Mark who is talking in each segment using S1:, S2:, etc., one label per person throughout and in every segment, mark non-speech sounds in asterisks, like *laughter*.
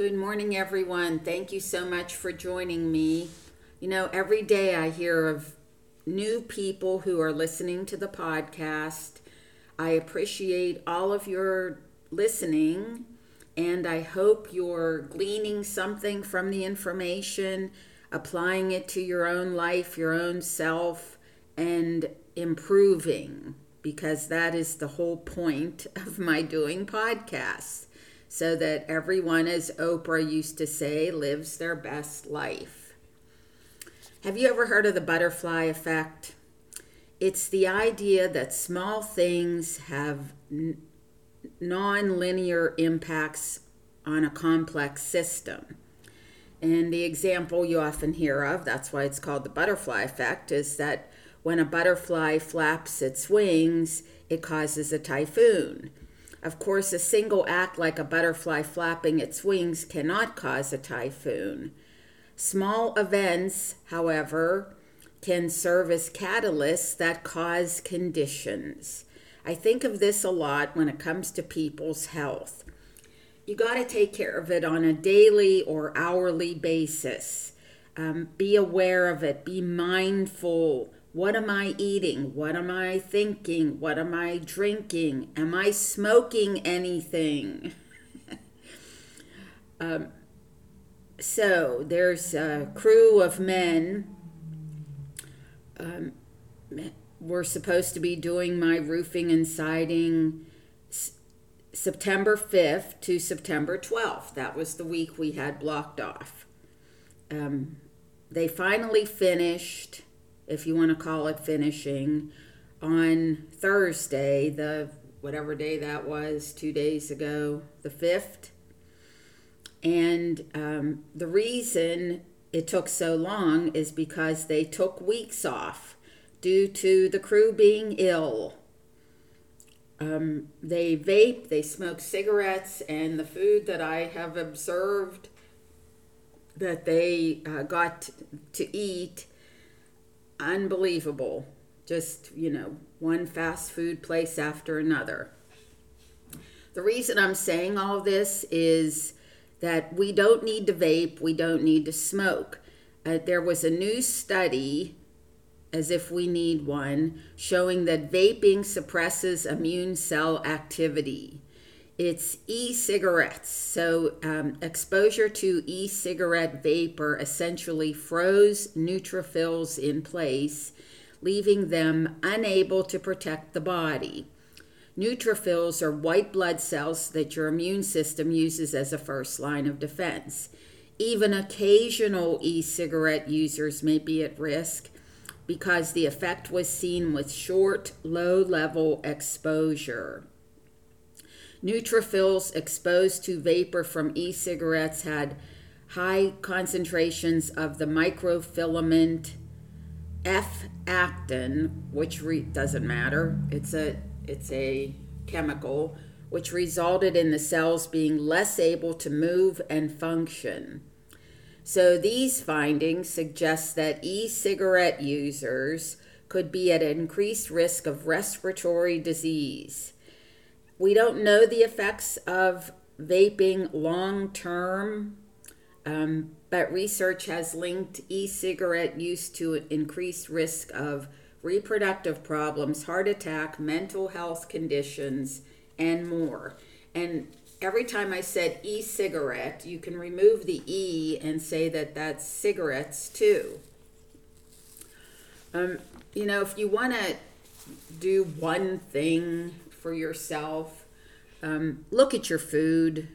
S1: Good morning, everyone. Thank you so much for joining me. You know, every day I hear of new people who are listening to the podcast. I appreciate all of your listening, and I hope you're gleaning something from the information, applying it to your own life, your own self, and improving because that is the whole point *laughs* of my doing podcasts so that everyone, as Oprah used to say, lives their best life. Have you ever heard of the butterfly effect? It's the idea that small things have n- non linear impacts on a complex system. And the example you often hear of, that's why it's called the butterfly effect, is that when a butterfly flaps its wings, it causes a typhoon. Of course, a single act like a butterfly flapping its wings cannot cause a typhoon. Small events, however, can serve as catalysts that cause conditions. I think of this a lot when it comes to people's health. You got to take care of it on a daily or hourly basis. Um, be aware of it, be mindful what am I eating? What am I thinking? What am I drinking? Am I smoking anything? *laughs* um, so there's a crew of men. Um, we're supposed to be doing my roofing and siding s- September 5th to September 12th. That was the week we had blocked off. Um, they finally finished if you want to call it finishing, on Thursday, the whatever day that was, two days ago, the 5th. And um, the reason it took so long is because they took weeks off due to the crew being ill. Um, they vape, they smoke cigarettes, and the food that I have observed that they uh, got to eat unbelievable. Just, you know, one fast food place after another. The reason I'm saying all this is that we don't need to vape, we don't need to smoke. Uh, there was a new study, as if we need one, showing that vaping suppresses immune cell activity. It's e cigarettes. So, um, exposure to e cigarette vapor essentially froze neutrophils in place, leaving them unable to protect the body. Neutrophils are white blood cells that your immune system uses as a first line of defense. Even occasional e cigarette users may be at risk because the effect was seen with short, low level exposure. Neutrophils exposed to vapor from e cigarettes had high concentrations of the microfilament F actin, which re- doesn't matter. It's a it's a chemical which resulted in the cells being less able to move and function. So these findings suggest that e-cigarette users could be at increased risk of respiratory disease. We don't know the effects of vaping long term, um, but research has linked e cigarette use to increased risk of reproductive problems, heart attack, mental health conditions, and more. And every time I said e cigarette, you can remove the e and say that that's cigarettes too. Um, you know, if you want to do one thing for yourself. Um, look at your food.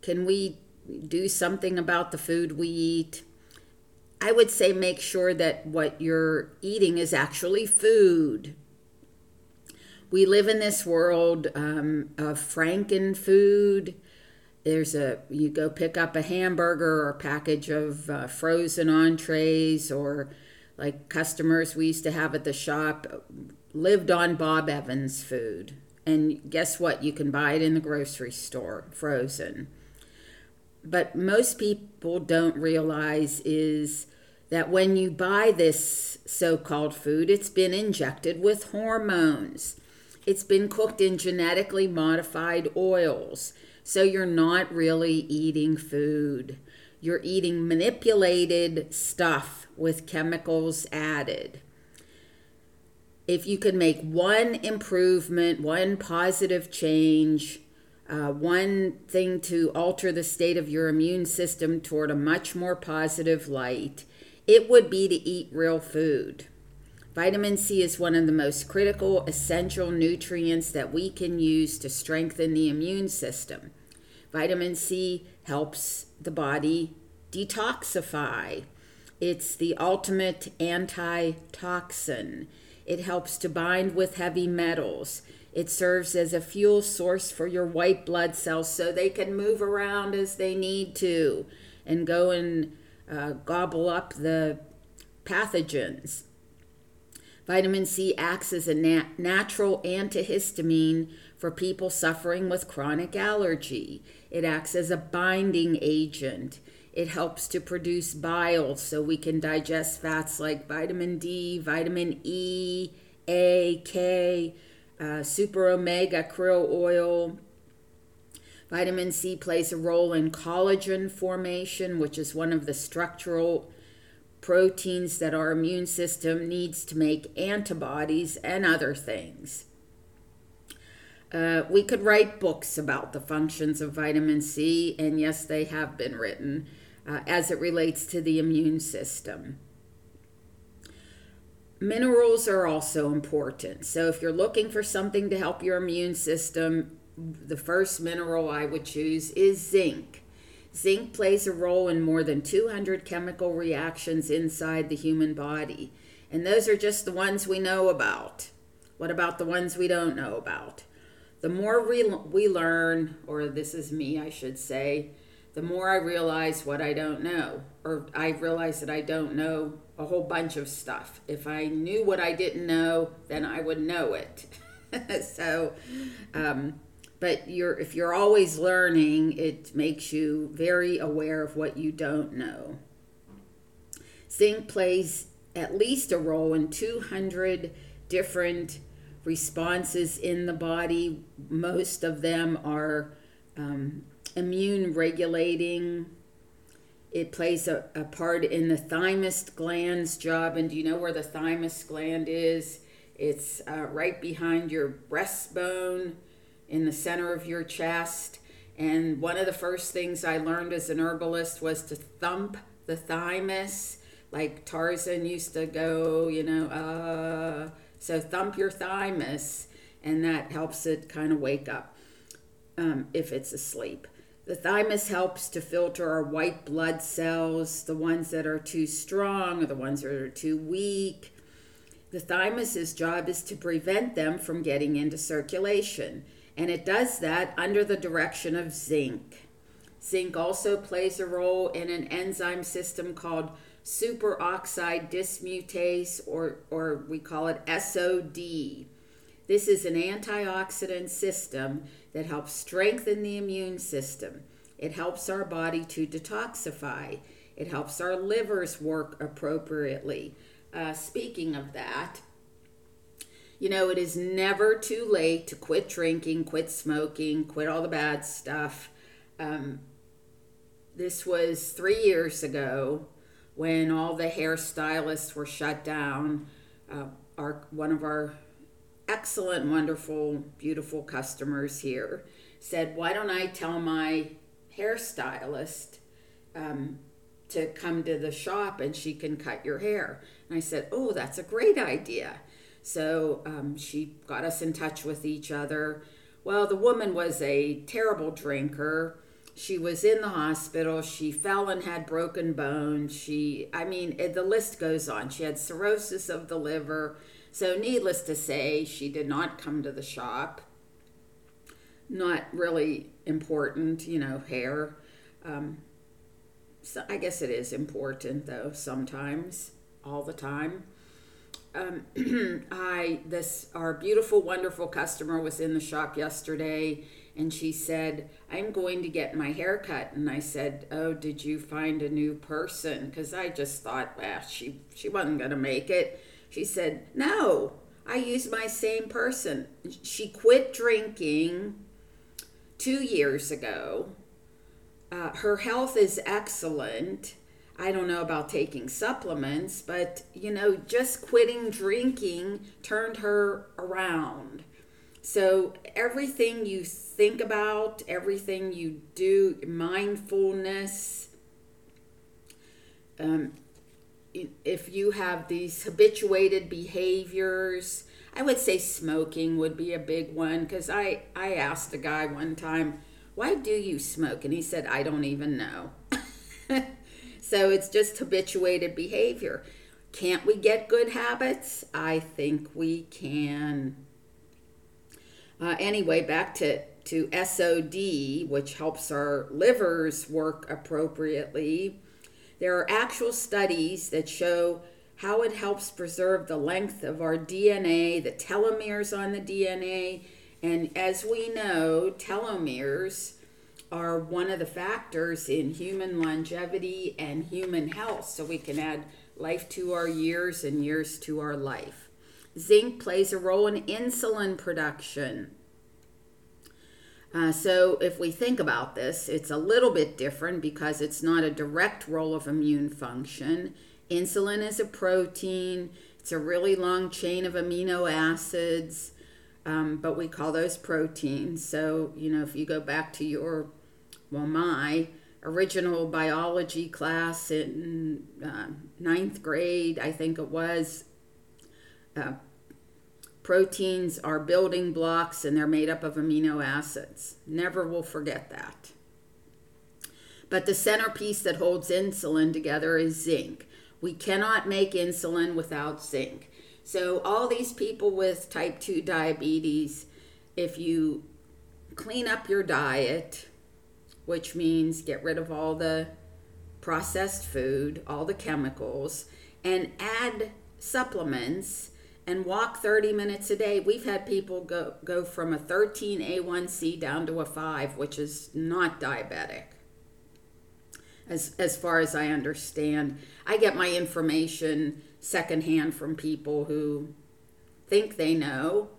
S1: Can we do something about the food we eat? I would say make sure that what you're eating is actually food. We live in this world um, of franken food. There's a you go pick up a hamburger or a package of uh, frozen entrees or like customers we used to have at the shop lived on Bob Evans food. And guess what? You can buy it in the grocery store, frozen. But most people don't realize is that when you buy this so called food, it's been injected with hormones. It's been cooked in genetically modified oils. So you're not really eating food. You're eating manipulated stuff with chemicals added. If you could make one improvement, one positive change, uh, one thing to alter the state of your immune system toward a much more positive light, it would be to eat real food. Vitamin C is one of the most critical, essential nutrients that we can use to strengthen the immune system. Vitamin C helps the body detoxify. It's the ultimate antitoxin. It helps to bind with heavy metals. It serves as a fuel source for your white blood cells so they can move around as they need to and go and uh, gobble up the pathogens. Vitamin C acts as a nat- natural antihistamine for people suffering with chronic allergy. It acts as a binding agent. It helps to produce bile so we can digest fats like vitamin D, vitamin E, A, K, uh, super omega krill oil. Vitamin C plays a role in collagen formation, which is one of the structural proteins that our immune system needs to make antibodies and other things. Uh, we could write books about the functions of vitamin C, and yes, they have been written uh, as it relates to the immune system. Minerals are also important. So, if you're looking for something to help your immune system, the first mineral I would choose is zinc. Zinc plays a role in more than 200 chemical reactions inside the human body. And those are just the ones we know about. What about the ones we don't know about? The more we, we learn, or this is me, I should say, the more I realize what I don't know, or I realize that I don't know a whole bunch of stuff. If I knew what I didn't know, then I would know it. *laughs* so, um, but you're if you're always learning it makes you very aware of what you don't know zinc plays at least a role in 200 different responses in the body most of them are um, immune regulating it plays a, a part in the thymus gland's job and do you know where the thymus gland is it's uh, right behind your breastbone in the center of your chest. And one of the first things I learned as an herbalist was to thump the thymus, like Tarzan used to go, you know, uh, so thump your thymus, and that helps it kind of wake up um, if it's asleep. The thymus helps to filter our white blood cells, the ones that are too strong or the ones that are too weak. The thymus's job is to prevent them from getting into circulation and it does that under the direction of zinc. Zinc also plays a role in an enzyme system called superoxide dismutase, or, or we call it SOD. This is an antioxidant system that helps strengthen the immune system. It helps our body to detoxify. It helps our livers work appropriately. Uh, speaking of that, you know, it is never too late to quit drinking, quit smoking, quit all the bad stuff. Um, this was three years ago when all the hairstylists were shut down. Uh, our one of our excellent, wonderful, beautiful customers here said, "Why don't I tell my hairstylist um, to come to the shop and she can cut your hair?" And I said, "Oh, that's a great idea." So um, she got us in touch with each other. Well, the woman was a terrible drinker. She was in the hospital. She fell and had broken bones. She, I mean, it, the list goes on. She had cirrhosis of the liver. So, needless to say, she did not come to the shop. Not really important, you know, hair. Um, so I guess it is important, though, sometimes, all the time um, *clears throat* I this our beautiful, wonderful customer was in the shop yesterday, and she said, "I'm going to get my hair cut." And I said, "Oh, did you find a new person?" Because I just thought, well, she she wasn't going to make it. She said, "No, I use my same person." She quit drinking two years ago. Uh, her health is excellent. I don't know about taking supplements, but you know, just quitting drinking turned her around. So, everything you think about, everything you do, mindfulness, um, if you have these habituated behaviors, I would say smoking would be a big one because I, I asked a guy one time, Why do you smoke? And he said, I don't even know. *laughs* so it's just habituated behavior. Can't we get good habits? I think we can. Uh, anyway, back to, to SOD, which helps our livers work appropriately. There are actual studies that show how it helps preserve the length of our DNA, the telomeres on the DNA. And as we know, telomeres are one of the factors in human longevity and human health. So we can add life to our years and years to our life. Zinc plays a role in insulin production. Uh, so, if we think about this, it's a little bit different because it's not a direct role of immune function. Insulin is a protein, it's a really long chain of amino acids, um, but we call those proteins. So, you know, if you go back to your, well, my original biology class in uh, ninth grade, I think it was, uh, Proteins are building blocks and they're made up of amino acids. Never will forget that. But the centerpiece that holds insulin together is zinc. We cannot make insulin without zinc. So, all these people with type 2 diabetes, if you clean up your diet, which means get rid of all the processed food, all the chemicals, and add supplements and walk 30 minutes a day. We've had people go, go from a 13 A1C down to a 5, which is not diabetic. As, as far as I understand, I get my information secondhand from people who think they know.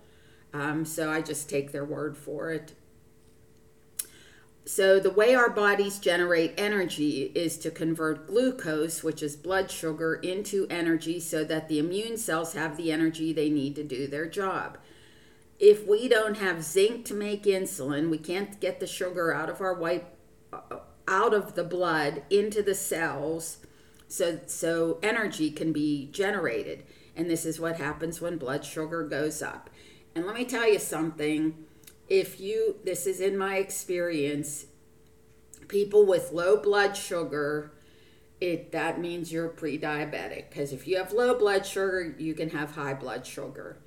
S1: Um, so I just take their word for it. So, the way our bodies generate energy is to convert glucose, which is blood sugar, into energy so that the immune cells have the energy they need to do their job. If we don't have zinc to make insulin, we can't get the sugar out of our white uh, out of the blood into the cells so so energy can be generated. And this is what happens when blood sugar goes up. And let me tell you something if you, this is in my experience, people with low blood sugar, it that means you're pre-diabetic because if you have low blood sugar, you can have high blood sugar.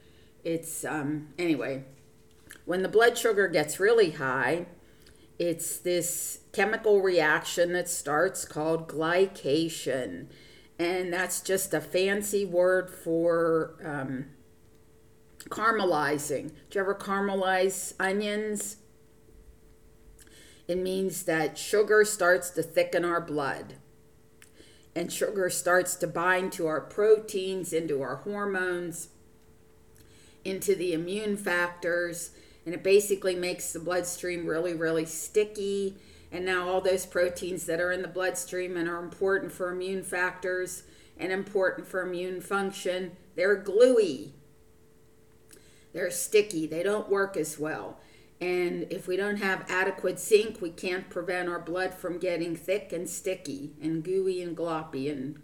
S1: It's um anyway, when the blood sugar gets really high, it's this chemical reaction that starts called glycation. And that's just a fancy word for um, caramelizing. Do you ever caramelize onions? It means that sugar starts to thicken our blood. And sugar starts to bind to our proteins, into our hormones, into the immune factors. And it basically makes the bloodstream really, really sticky. And now all those proteins that are in the bloodstream and are important for immune factors and important for immune function, they're gluey. They're sticky, they don't work as well. And if we don't have adequate zinc, we can't prevent our blood from getting thick and sticky and gooey and gloppy. And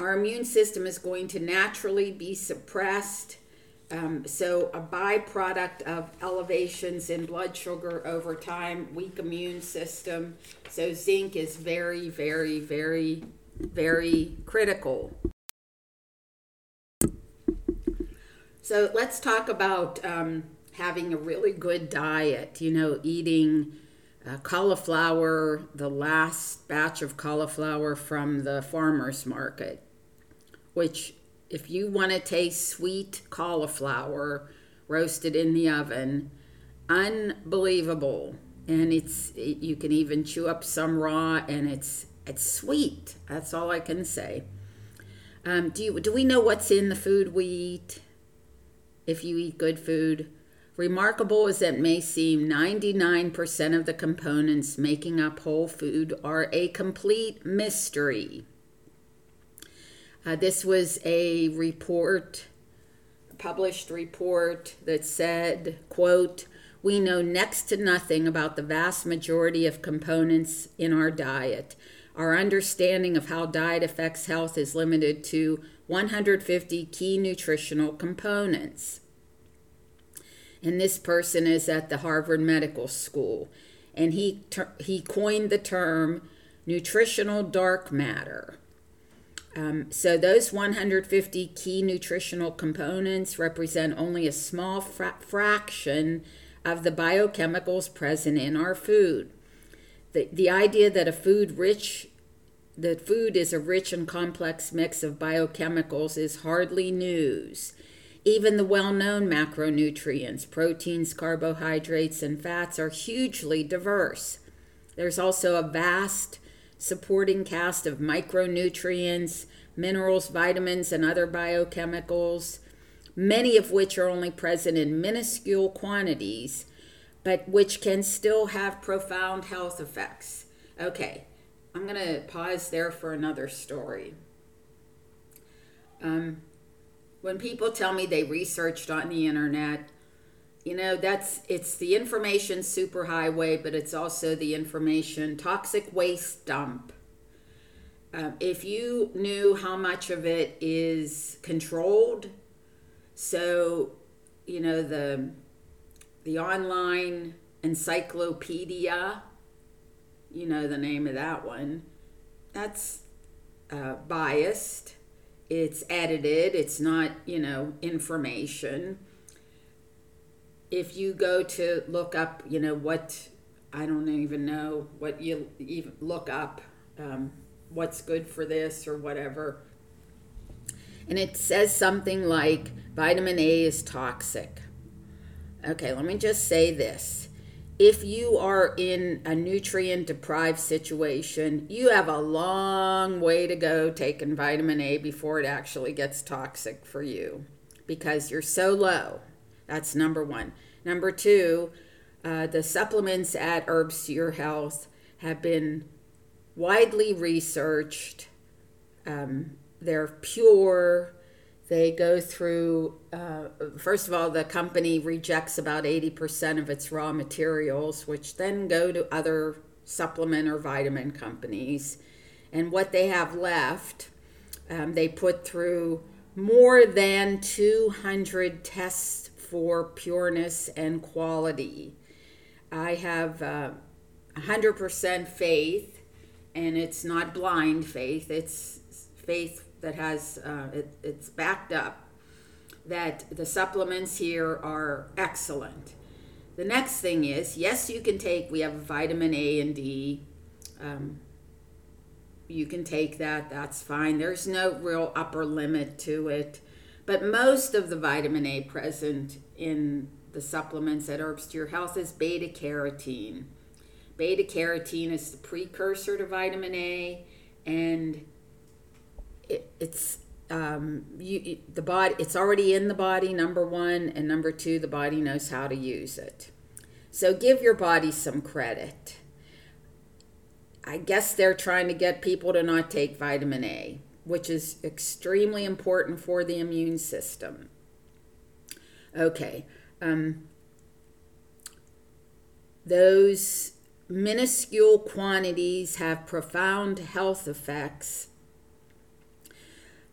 S1: our immune system is going to naturally be suppressed. Um, so, a byproduct of elevations in blood sugar over time, weak immune system. So, zinc is very, very, very, very critical. So let's talk about um, having a really good diet. You know, eating uh, cauliflower, the last batch of cauliflower from the farmer's market, which, if you want to taste sweet cauliflower roasted in the oven, unbelievable. And it's it, you can even chew up some raw, and it's it's sweet. That's all I can say. Um, do you do we know what's in the food we eat? If you eat good food. Remarkable as it may seem, 99% of the components making up whole food are a complete mystery. Uh, this was a report, a published report that said, quote, we know next to nothing about the vast majority of components in our diet. Our understanding of how diet affects health is limited to 150 key nutritional components. And this person is at the Harvard Medical School. And he, ter- he coined the term nutritional dark matter. Um, so, those 150 key nutritional components represent only a small fra- fraction of the biochemicals present in our food. The, the idea that a food rich that food is a rich and complex mix of biochemicals is hardly news. Even the well known macronutrients, proteins, carbohydrates, and fats, are hugely diverse. There's also a vast supporting cast of micronutrients, minerals, vitamins, and other biochemicals many of which are only present in minuscule quantities, but which can still have profound health effects. Okay, I'm going to pause there for another story. Um, when people tell me they researched on the internet, you know that's it's the information superhighway, but it's also the information toxic waste dump. Um, if you knew how much of it is controlled so, you know, the the online encyclopedia, you know the name of that one, that's uh, biased. It's edited. It's not, you know, information. If you go to look up, you know, what, I don't even know what you even look up, um, what's good for this or whatever. And it says something like, Vitamin A is toxic. Okay, let me just say this. If you are in a nutrient deprived situation, you have a long way to go taking vitamin A before it actually gets toxic for you because you're so low. That's number one. Number two, uh, the supplements at Herbs to Your Health have been widely researched. Um, they're pure, they go through, uh, first of all, the company rejects about 80% of its raw materials, which then go to other supplement or vitamin companies. And what they have left, um, they put through more than 200 tests for pureness and quality. I have uh, 100% faith, and it's not blind faith, it's faith that has uh, it, it's backed up that the supplements here are excellent. The next thing is yes, you can take, we have vitamin A and D. Um, you can take that, that's fine. There's no real upper limit to it. But most of the vitamin A present in the supplements at Herbs to Your Health is beta carotene. Beta carotene is the precursor to vitamin A, and it, it's um, you, the body it's already in the body number one and number two the body knows how to use it. So give your body some credit. I guess they're trying to get people to not take vitamin a which is extremely important for the immune system. Okay um, those minuscule quantities have profound health effects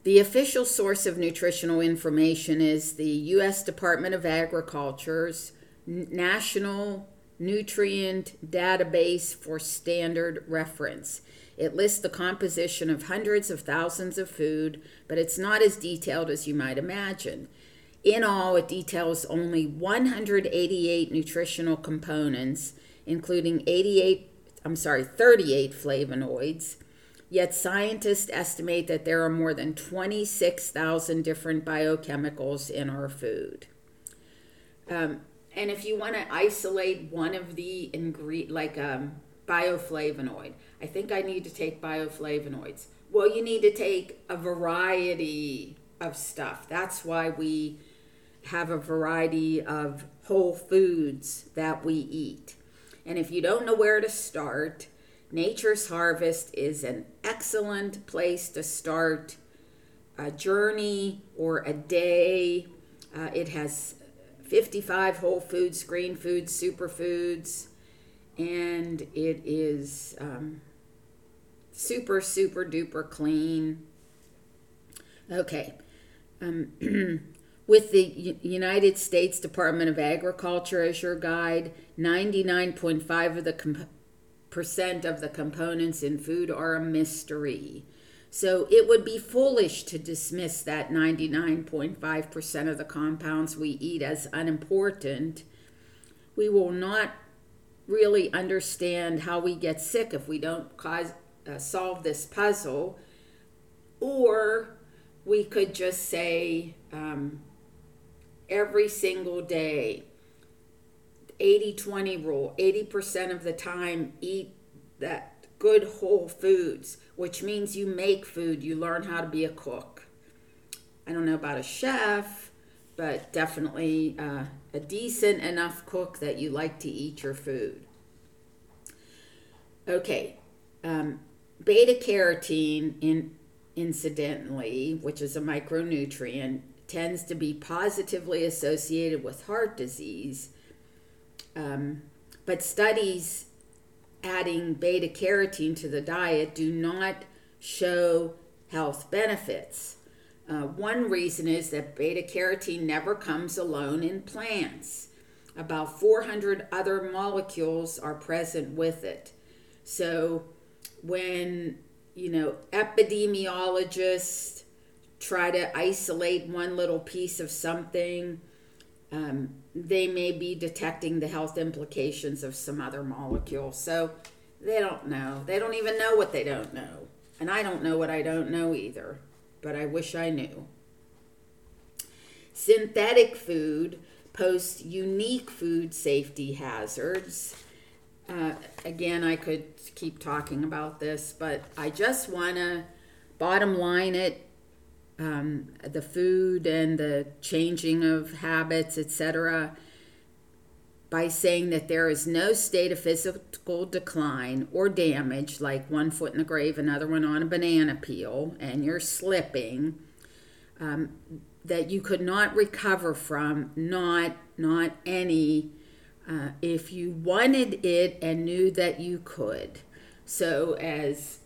S1: the official source of nutritional information is the U.S. Department of Agriculture's National Nutrient Database for Standard Reference. It lists the composition of hundreds of thousands of food, but it's not as detailed as you might imagine. In all, it details only 188 nutritional components, including 88, I'm sorry, 38 flavonoids, Yet scientists estimate that there are more than 26,000 different biochemicals in our food. Um, and if you want to isolate one of the ingredient, like um, bioflavonoid, I think I need to take bioflavonoids. Well, you need to take a variety of stuff. That's why we have a variety of whole foods that we eat. And if you don't know where to start, Nature's Harvest is an excellent place to start a journey or a day. Uh, it has 55 whole foods, green foods, superfoods, and it is um, super, super duper clean. Okay. Um, *clears throat* with the U- United States Department of Agriculture as your guide, 99.5 of the percent of the components in food are a mystery. So it would be foolish to dismiss that 99.5% of the compounds we eat as unimportant. We will not really understand how we get sick if we don't cause, uh, solve this puzzle. Or we could just say um, every single day, 80 20 rule 80% of the time, eat that good whole foods, which means you make food, you learn how to be a cook. I don't know about a chef, but definitely uh, a decent enough cook that you like to eat your food. Okay, um, beta carotene, in, incidentally, which is a micronutrient, tends to be positively associated with heart disease. Um, but studies adding beta carotene to the diet do not show health benefits. Uh, one reason is that beta carotene never comes alone in plants. About 400 other molecules are present with it. So when, you know, epidemiologists try to isolate one little piece of something, um, they may be detecting the health implications of some other molecule. So they don't know. They don't even know what they don't know. And I don't know what I don't know either, but I wish I knew. Synthetic food posts unique food safety hazards. Uh, again, I could keep talking about this, but I just want to bottom line it um, the food and the changing of habits, etc., by saying that there is no state of physical decline or damage, like one foot in the grave, another one on a banana peel, and you're slipping, um, that you could not recover from, not not any, uh, if you wanted it and knew that you could. So as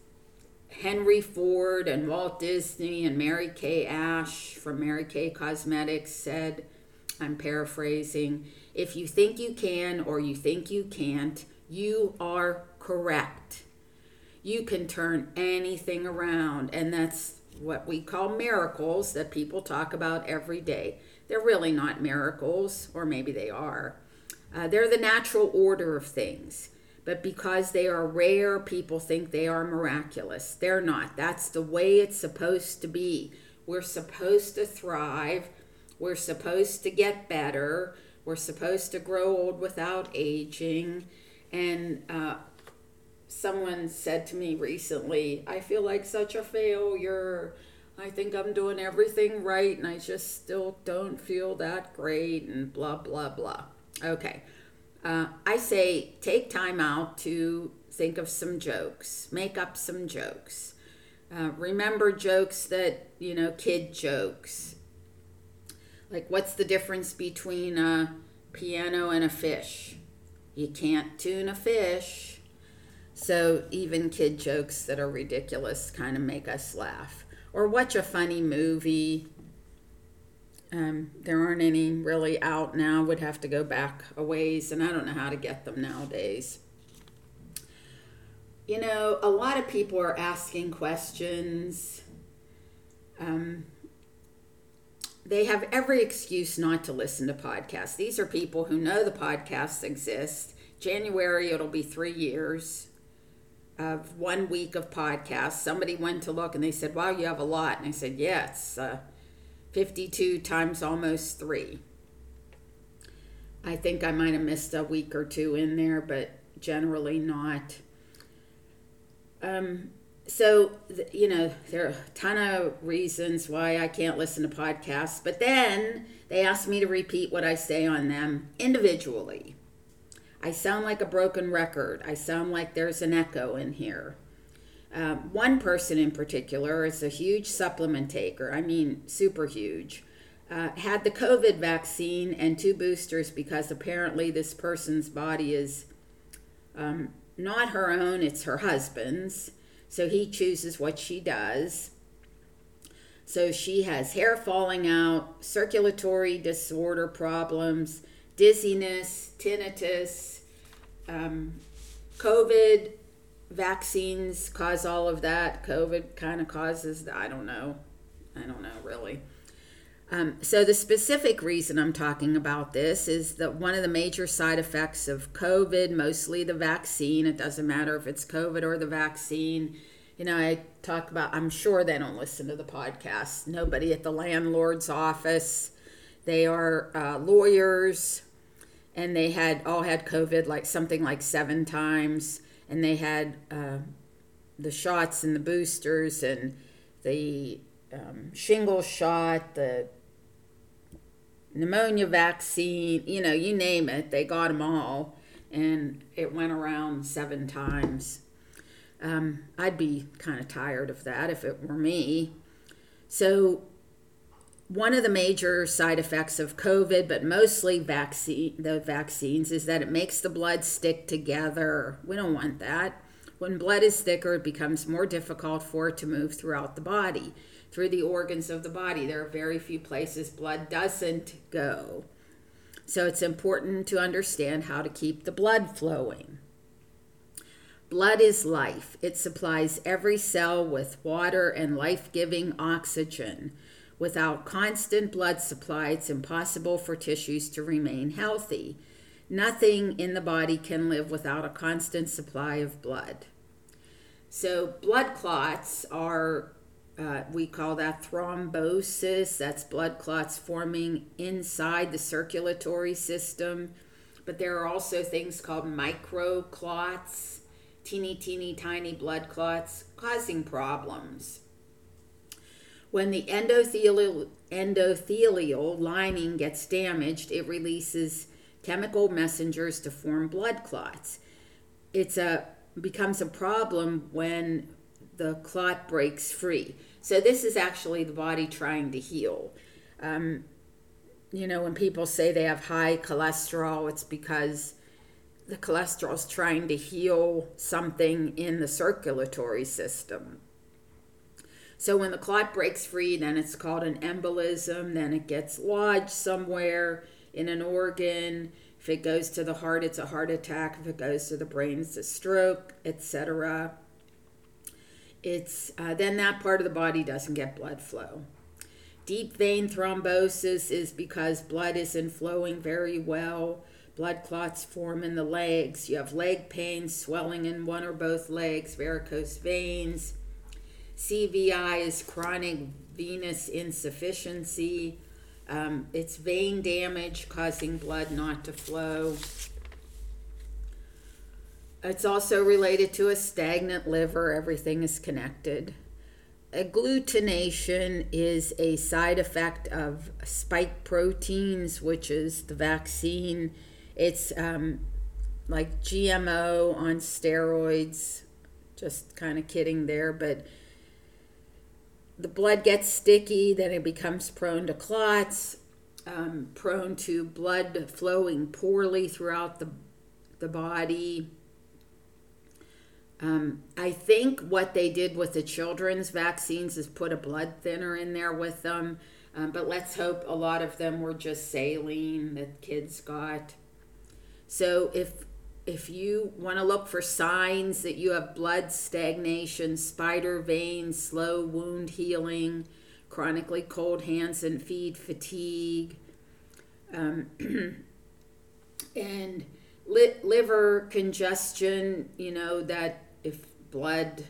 S1: Henry Ford and Walt Disney and Mary Kay Ash from Mary Kay Cosmetics said, I'm paraphrasing, if you think you can or you think you can't, you are correct. You can turn anything around, and that's what we call miracles that people talk about every day. They're really not miracles, or maybe they are. Uh, they're the natural order of things but because they are rare, people think they are miraculous. They're not. That's the way it's supposed to be. We're supposed to thrive. We're supposed to get better. We're supposed to grow old without aging. And uh, someone said to me recently, I feel like such a failure. I think I'm doing everything right and I just still don't feel that great and blah, blah, blah. Okay. Uh, I say take time out to think of some jokes, make up some jokes. Uh, remember jokes that, you know, kid jokes. Like, what's the difference between a piano and a fish? You can't tune a fish. So, even kid jokes that are ridiculous kind of make us laugh. Or watch a funny movie um, there aren't any really out now. Would have to go back a ways, and I don't know how to get them nowadays. You know, a lot of people are asking questions. Um, they have every excuse not to listen to podcasts. These are people who know the podcasts exist. January, it'll be three years of one week of podcasts. Somebody went to look and they said, Wow, you have a lot. And I said, Yes. Yeah, uh, 52 times almost 3. I think I might have missed a week or two in there, but generally not. Um, so, you know, there are a ton of reasons why I can't listen to podcasts, but then they ask me to repeat what I say on them individually. I sound like a broken record. I sound like there's an echo in here. Um, one person in particular is a huge supplement taker. I mean, super huge. Uh, had the COVID vaccine and two boosters because apparently this person's body is um, not her own, it's her husband's. So he chooses what she does. So she has hair falling out, circulatory disorder problems, dizziness, tinnitus, um, COVID vaccines cause all of that. COVID kind of causes, I don't know. I don't know really. Um, so, the specific reason I'm talking about this is that one of the major side effects of COVID, mostly the vaccine, it doesn't matter if it's COVID or the vaccine. You know, I talk about, I'm sure they don't listen to the podcast. Nobody at the landlord's office. They are uh, lawyers, and they had all had COVID like something like seven times, and they had uh, the shots and the boosters and the um, shingle shot, the pneumonia vaccine, you know, you name it, they got them all, and it went around seven times. Um, I'd be kind of tired of that if it were me. So one of the major side effects of COVID, but mostly vaccine the vaccines, is that it makes the blood stick together. We don't want that. When blood is thicker, it becomes more difficult for it to move throughout the body, through the organs of the body. There are very few places blood doesn't go. So it's important to understand how to keep the blood flowing. Blood is life. It supplies every cell with water and life giving oxygen. Without constant blood supply, it's impossible for tissues to remain healthy. Nothing in the body can live without a constant supply of blood. So, blood clots are, uh, we call that thrombosis. That's blood clots forming inside the circulatory system. But there are also things called microclots, teeny, teeny, tiny blood clots causing problems. When the endothelial, endothelial lining gets damaged, it releases chemical messengers to form blood clots. It's a becomes a problem when the clot breaks free. So this is actually the body trying to heal. Um, you know, when people say they have high cholesterol, it's because the cholesterol is trying to heal something in the circulatory system. So when the clot breaks free, then it's called an embolism. Then it gets lodged somewhere in an organ. If it goes to the heart, it's a heart attack. If it goes to the brain, it's a stroke, etc. It's uh, then that part of the body doesn't get blood flow. Deep vein thrombosis is because blood isn't flowing very well. Blood clots form in the legs. You have leg pain, swelling in one or both legs, varicose veins CVI is chronic venous insufficiency. Um, it's vein damage causing blood not to flow. It's also related to a stagnant liver. Everything is connected. Agglutination is a side effect of spike proteins, which is the vaccine. It's um, like GMO on steroids. Just kind of kidding there, but the blood gets sticky, then it becomes prone to clots, um, prone to blood flowing poorly throughout the, the body. Um, I think what they did with the children's vaccines is put a blood thinner in there with them. Um, but let's hope a lot of them were just saline that kids got. So if if you want to look for signs that you have blood stagnation, spider veins, slow wound healing, chronically cold hands and feet, fatigue, um, *clears throat* and li- liver congestion, you know, that if blood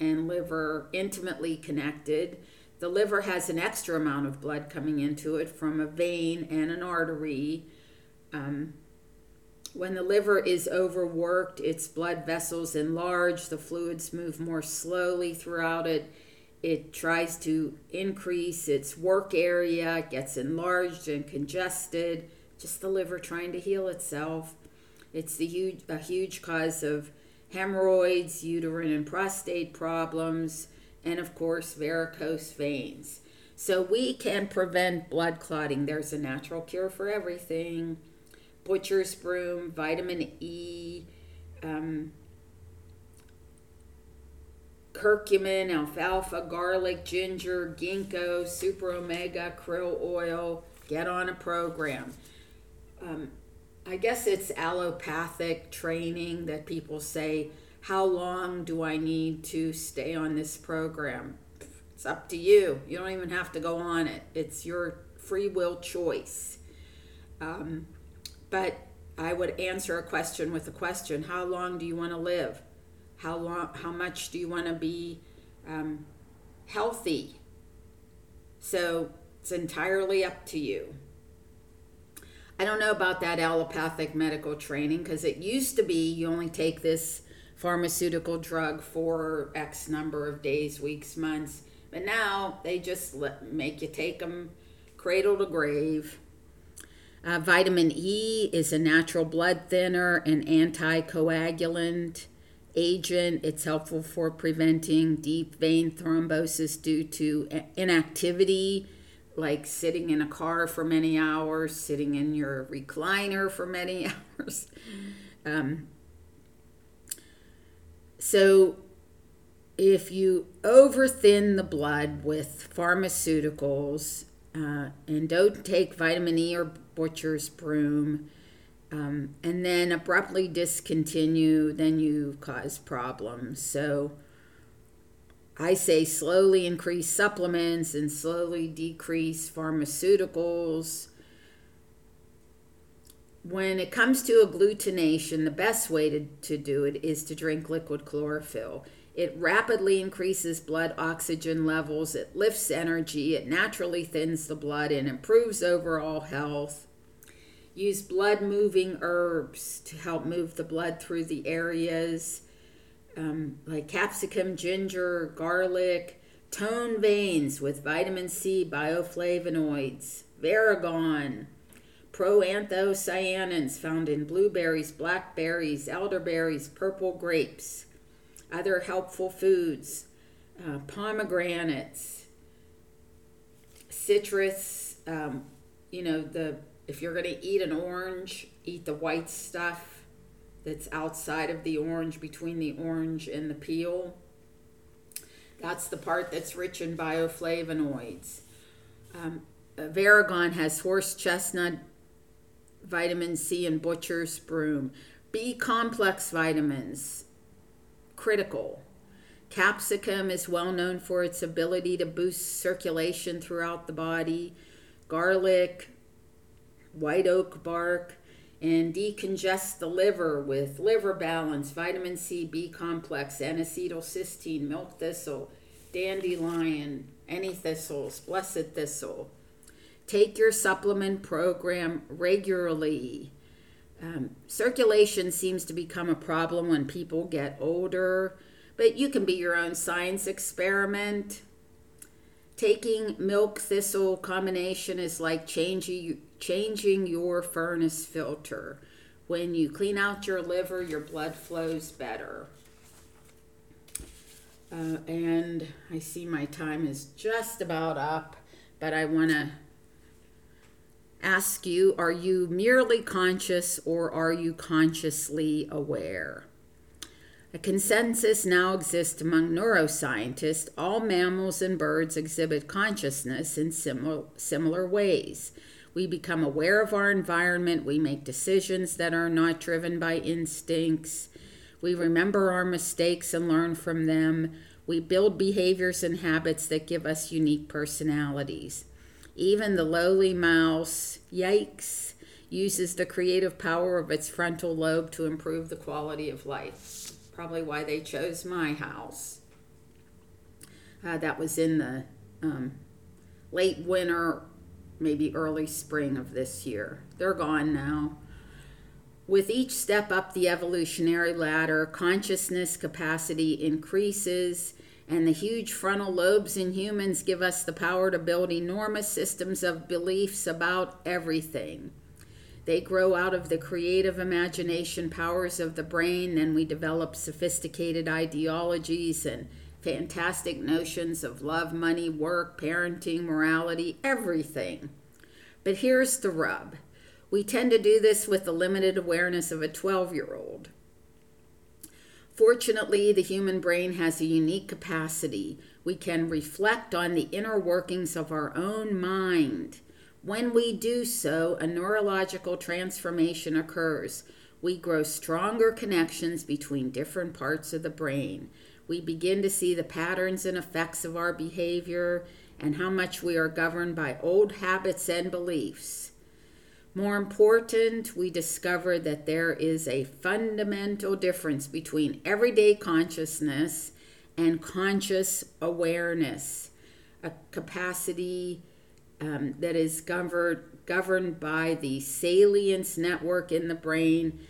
S1: and liver intimately connected, the liver has an extra amount of blood coming into it from a vein and an artery. Um, when the liver is overworked, its blood vessels enlarge, the fluids move more slowly throughout it. It tries to increase its work area, gets enlarged and congested, just the liver trying to heal itself. It's the huge, a huge cause of hemorrhoids, uterine and prostate problems, and of course, varicose veins. So we can prevent blood clotting. There's a natural cure for everything butcher's broom, vitamin E, um, curcumin, alfalfa, garlic, ginger, ginkgo, super omega, krill oil. Get on a program. Um, I guess it's allopathic training that people say, How long do I need to stay on this program? It's up to you. You don't even have to go on it, it's your free will choice. Um, but I would answer a question with a question How long do you want to live? How, long, how much do you want to be um, healthy? So it's entirely up to you. I don't know about that allopathic medical training because it used to be you only take this pharmaceutical drug for X number of days, weeks, months. But now they just let, make you take them cradle to grave. Uh, vitamin E is a natural blood thinner and anticoagulant agent. It's helpful for preventing deep vein thrombosis due to inactivity, like sitting in a car for many hours, sitting in your recliner for many *laughs* hours. Um, so, if you overthin the blood with pharmaceuticals uh, and don't take vitamin E or butcher's broom, um, and then abruptly discontinue, then you cause problems. So I say slowly increase supplements and slowly decrease pharmaceuticals. When it comes to agglutination, the best way to, to do it is to drink liquid chlorophyll. It rapidly increases blood oxygen levels, it lifts energy, it naturally thins the blood, and improves overall health. Use blood moving herbs to help move the blood through the areas um, like capsicum, ginger, garlic. Tone veins with vitamin C, bioflavonoids, Vari-Gone, proanthocyanins found in blueberries, blackberries, elderberries, purple grapes. Other helpful foods, uh, pomegranates, citrus, um, you know, the if you're going to eat an orange, eat the white stuff that's outside of the orange, between the orange and the peel. That's the part that's rich in bioflavonoids. Um, Vari-Gone has horse chestnut, vitamin C, and butcher's broom. B complex vitamins, critical. Capsicum is well known for its ability to boost circulation throughout the body. Garlic, white oak bark, and decongest the liver with liver balance, vitamin C, B complex, N-acetylcysteine, milk thistle, dandelion, any thistles, blessed thistle. Take your supplement program regularly. Um, circulation seems to become a problem when people get older, but you can be your own science experiment. Taking milk thistle combination is like changing changing your furnace filter. When you clean out your liver, your blood flows better. Uh, and I see my time is just about up, but I want to ask you are you merely conscious or are you consciously aware? A consensus now exists among neuroscientists all mammals and birds exhibit consciousness in similar, similar ways. We become aware of our environment. We make decisions that are not driven by instincts. We remember our mistakes and learn from them. We build behaviors and habits that give us unique personalities. Even the lowly mouse, yikes, uses the creative power of its frontal lobe to improve the quality of life. Probably why they chose my house. Uh, that was in the um, late winter, maybe early spring of this year. They're gone now. With each step up the evolutionary ladder, consciousness capacity increases, and the huge frontal lobes in humans give us the power to build enormous systems of beliefs about everything. They grow out of the creative imagination powers of the brain, and we develop sophisticated ideologies and fantastic notions of love, money, work, parenting, morality, everything. But here's the rub we tend to do this with the limited awareness of a 12 year old. Fortunately, the human brain has a unique capacity. We can reflect on the inner workings of our own mind. When we do so, a neurological transformation occurs. We grow stronger connections between different parts of the brain. We begin to see the patterns and effects of our behavior and how much we are governed by old habits and beliefs. More important, we discover that there is a fundamental difference between everyday consciousness and conscious awareness, a capacity um, that is governed, governed by the salience network in the brain.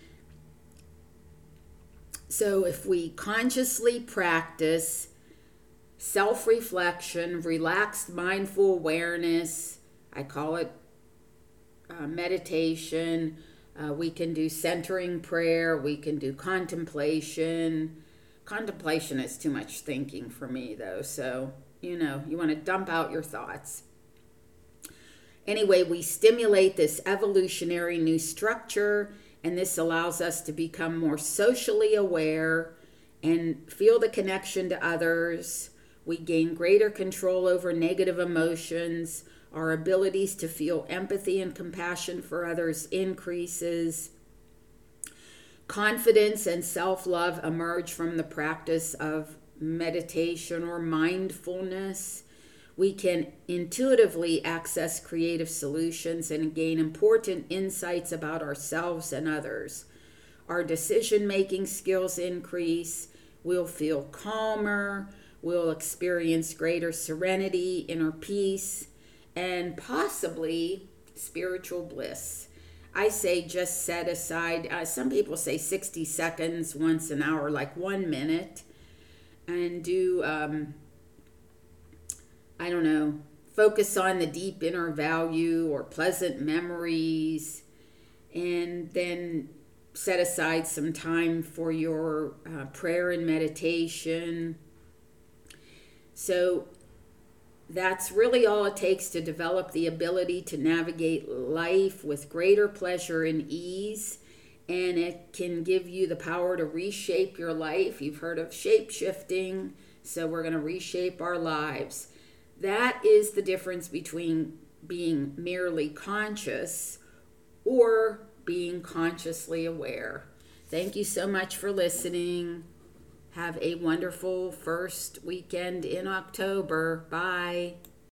S1: So, if we consciously practice self reflection, relaxed mindful awareness, I call it uh, meditation. Uh, we can do centering prayer. We can do contemplation. Contemplation is too much thinking for me, though. So, you know, you want to dump out your thoughts. Anyway, we stimulate this evolutionary new structure, and this allows us to become more socially aware and feel the connection to others. We gain greater control over negative emotions our abilities to feel empathy and compassion for others increases. Confidence and self love emerge from the practice of meditation or mindfulness. We can intuitively access creative solutions and gain important insights about ourselves and others. Our decision making skills increase. We'll feel calmer. We'll experience greater serenity, inner peace and possibly spiritual bliss. I say just set aside, uh, some people say 60 seconds once an hour, like one minute, and do, um, I don't know, focus on the deep inner value or pleasant memories, and then set aside some time for your uh, prayer and meditation. So that's really all it takes to develop the ability to navigate life with greater pleasure and ease. And it can give you the power to reshape your life. You've heard of shape shifting, so we're going to reshape our lives. That is the difference between being merely conscious or being consciously aware. Thank you so much for listening. Have a wonderful first weekend in October. Bye.